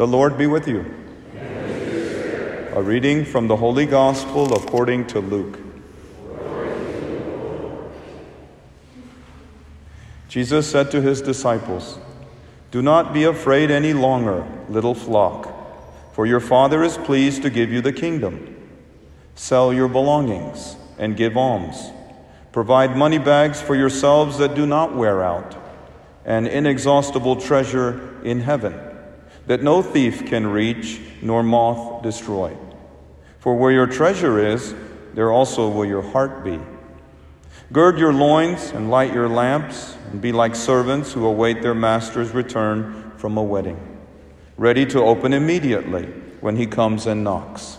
The Lord be with you. A reading from the Holy Gospel according to Luke. Jesus said to his disciples, Do not be afraid any longer, little flock, for your Father is pleased to give you the kingdom. Sell your belongings and give alms. Provide money bags for yourselves that do not wear out, an inexhaustible treasure in heaven that no thief can reach nor moth destroy. For where your treasure is, there also will your heart be. Gird your loins and light your lamps, and be like servants who await their master's return from a wedding, ready to open immediately when he comes and knocks.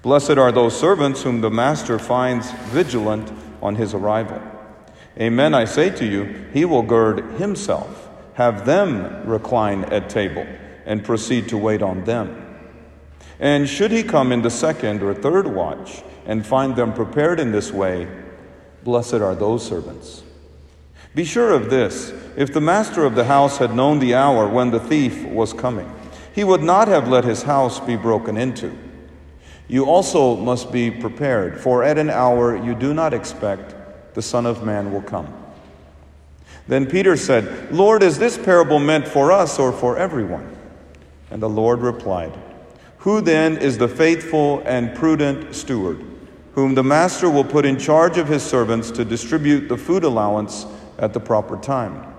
Blessed are those servants whom the master finds vigilant on his arrival. Amen, I say to you, he will gird himself, have them recline at table, and proceed to wait on them. And should he come in the second or third watch and find them prepared in this way, Blessed are those servants. Be sure of this if the master of the house had known the hour when the thief was coming, he would not have let his house be broken into. You also must be prepared, for at an hour you do not expect the Son of Man will come. Then Peter said, Lord, is this parable meant for us or for everyone? And the Lord replied, Who then is the faithful and prudent steward? whom the master will put in charge of his servants to distribute the food allowance at the proper time.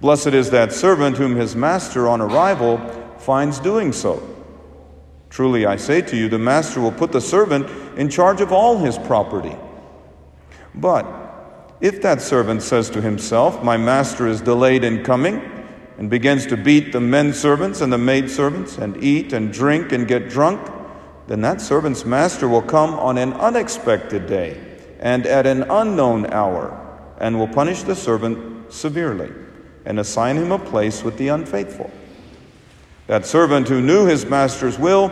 Blessed is that servant whom his master on arrival finds doing so. Truly, I say to you, the master will put the servant in charge of all his property. But if that servant says to himself, My master is delayed in coming, and begins to beat the men servants and the maid servants, and eat and drink and get drunk, then that servant's master will come on an unexpected day and at an unknown hour, and will punish the servant severely and assign him a place with the unfaithful. That servant who knew his master's will,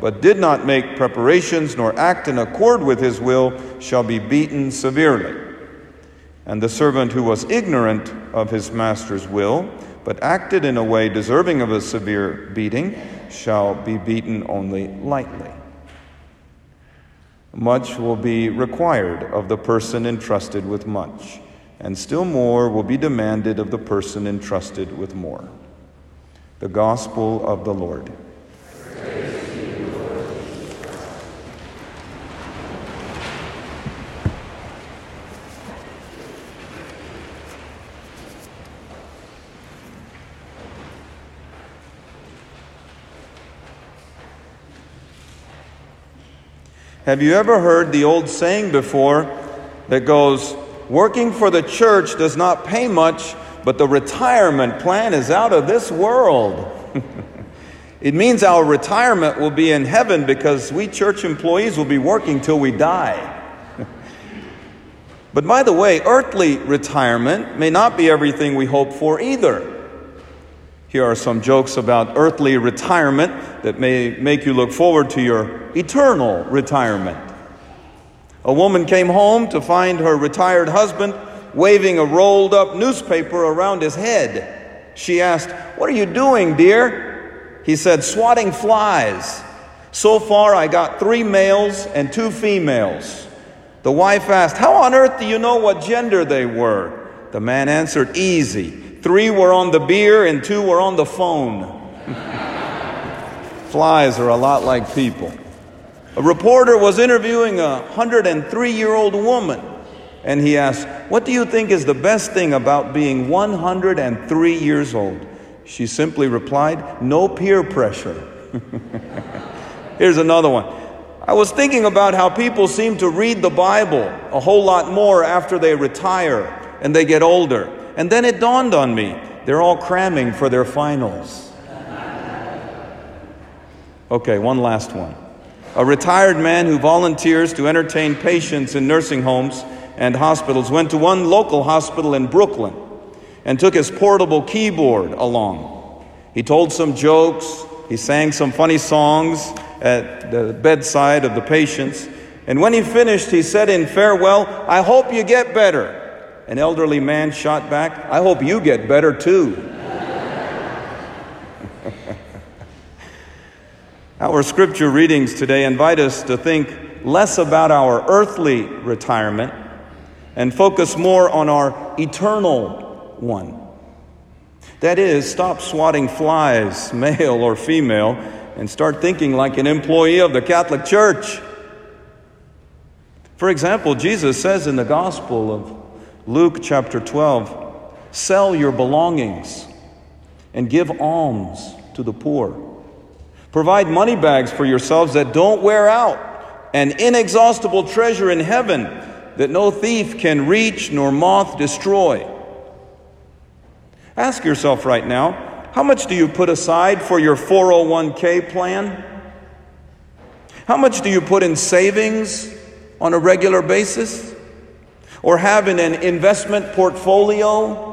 but did not make preparations nor act in accord with his will, shall be beaten severely. And the servant who was ignorant of his master's will, but acted in a way deserving of a severe beating, shall be beaten only lightly. Much will be required of the person entrusted with much, and still more will be demanded of the person entrusted with more. The Gospel of the Lord. Have you ever heard the old saying before that goes, Working for the church does not pay much, but the retirement plan is out of this world? it means our retirement will be in heaven because we church employees will be working till we die. but by the way, earthly retirement may not be everything we hope for either. Here are some jokes about earthly retirement that may make you look forward to your eternal retirement. A woman came home to find her retired husband waving a rolled up newspaper around his head. She asked, What are you doing, dear? He said, Swatting flies. So far, I got three males and two females. The wife asked, How on earth do you know what gender they were? The man answered, Easy. Three were on the beer and two were on the phone. Flies are a lot like people. A reporter was interviewing a 103 year old woman, and he asked, What do you think is the best thing about being 103 years old? She simply replied, No peer pressure. Here's another one. I was thinking about how people seem to read the Bible a whole lot more after they retire and they get older. And then it dawned on me they're all cramming for their finals. Okay, one last one. A retired man who volunteers to entertain patients in nursing homes and hospitals went to one local hospital in Brooklyn and took his portable keyboard along. He told some jokes, he sang some funny songs at the bedside of the patients, and when he finished, he said in farewell, I hope you get better. An elderly man shot back, I hope you get better too. Our scripture readings today invite us to think less about our earthly retirement and focus more on our eternal one. That is, stop swatting flies, male or female, and start thinking like an employee of the Catholic Church. For example, Jesus says in the Gospel of Luke, chapter 12, sell your belongings and give alms to the poor. Provide money bags for yourselves that don't wear out, an inexhaustible treasure in heaven that no thief can reach nor moth destroy. Ask yourself right now how much do you put aside for your 401k plan? How much do you put in savings on a regular basis? Or having an investment portfolio?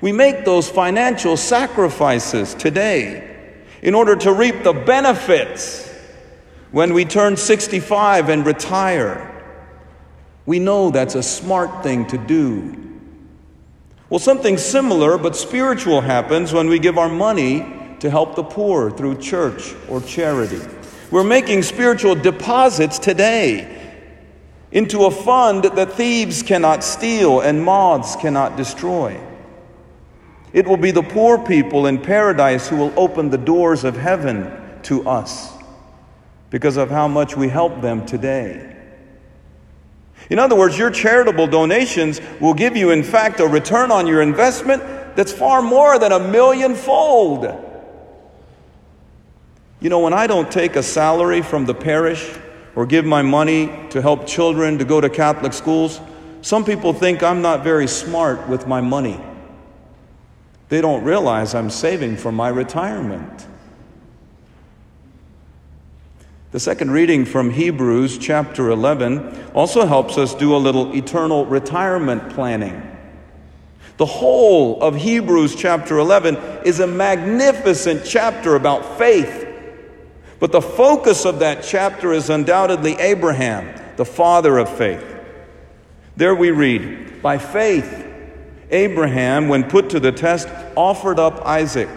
We make those financial sacrifices today in order to reap the benefits when we turn 65 and retire. We know that's a smart thing to do. Well, something similar but spiritual happens when we give our money to help the poor through church or charity. We're making spiritual deposits today into a fund that thieves cannot steal and moths cannot destroy. It will be the poor people in paradise who will open the doors of heaven to us because of how much we help them today. In other words, your charitable donations will give you, in fact, a return on your investment that's far more than a millionfold. You know, when I don't take a salary from the parish or give my money to help children to go to Catholic schools, some people think I'm not very smart with my money. They don't realize I'm saving for my retirement. The second reading from Hebrews chapter 11 also helps us do a little eternal retirement planning. The whole of Hebrews chapter 11 is a magnificent chapter about faith. But the focus of that chapter is undoubtedly Abraham, the father of faith. There we read, By faith, Abraham, when put to the test, offered up Isaac.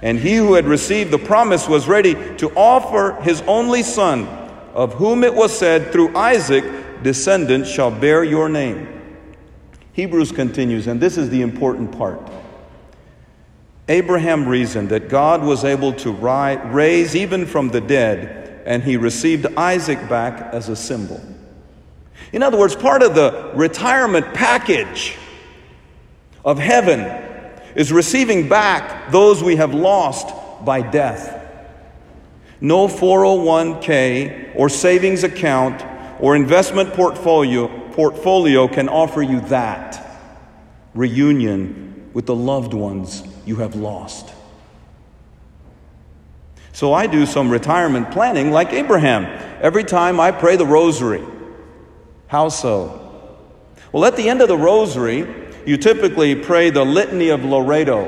And he who had received the promise was ready to offer his only son, of whom it was said, Through Isaac, descendants shall bear your name. Hebrews continues, and this is the important part. Abraham reasoned that God was able to raise even from the dead, and he received Isaac back as a symbol. In other words, part of the retirement package of heaven is receiving back those we have lost by death. No 401k or savings account or investment portfolio, portfolio can offer you that reunion with the loved ones you have lost. So I do some retirement planning like Abraham. Every time I pray the rosary. How so? Well, at the end of the rosary, you typically pray the Litany of Loreto,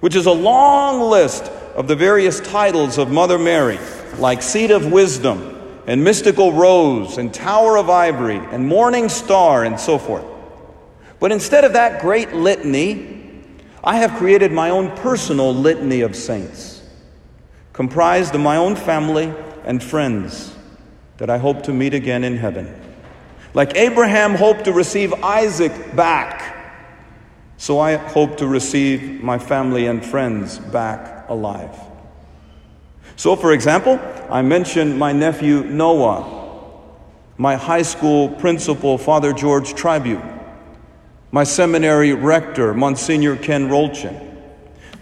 which is a long list of the various titles of Mother Mary, like Seat of Wisdom, and Mystical Rose, and Tower of Ivory, and Morning Star, and so forth. But instead of that great litany, I have created my own personal litany of saints, comprised of my own family and friends that I hope to meet again in heaven. Like Abraham hoped to receive Isaac back, so I hope to receive my family and friends back alive. So, for example, I mentioned my nephew Noah, my high school principal, Father George Tribute, my seminary rector, Monsignor Ken Rolchin,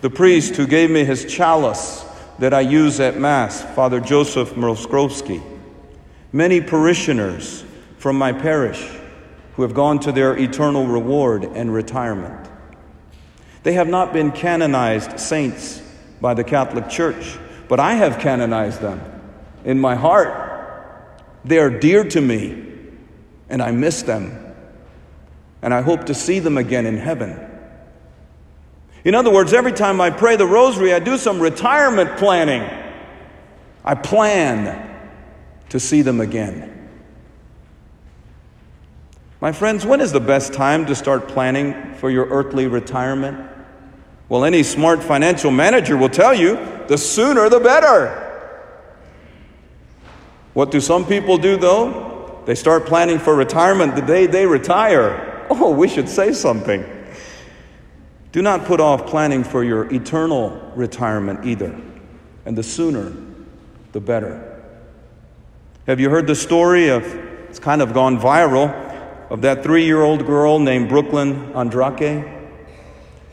the priest who gave me his chalice that I use at Mass, Father Joseph Mroskrowski, many parishioners from my parish who have gone to their eternal reward and retirement. They have not been canonized saints by the Catholic Church, but I have canonized them in my heart. They are dear to me, and I miss them. And I hope to see them again in heaven. In other words, every time I pray the rosary, I do some retirement planning. I plan to see them again. My friends, when is the best time to start planning for your earthly retirement? Well, any smart financial manager will tell you The sooner the better. What do some people do though? They start planning for retirement the day they retire. Oh, we should say something. Do not put off planning for your eternal retirement either. And the sooner, the better. Have you heard the story of, it's kind of gone viral, of that three year old girl named Brooklyn Andrade?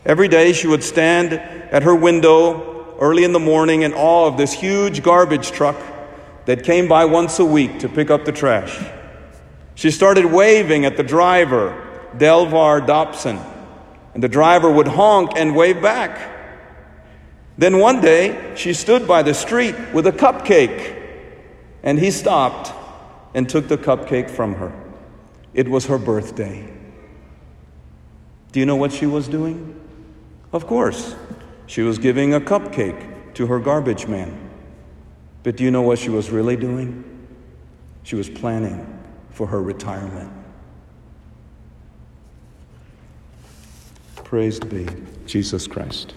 Every day she would stand at her window early in the morning in awe of this huge garbage truck that came by once a week to pick up the trash. She started waving at the driver, Delvar Dodson, and the driver would honk and wave back. Then one day, she stood by the street with a cupcake, and he stopped and took the cupcake from her. It was her birthday. Do you know what she was doing? Of course, she was giving a cupcake to her garbage man. But do you know what she was really doing? She was planning for her retirement. Praised be Jesus Christ.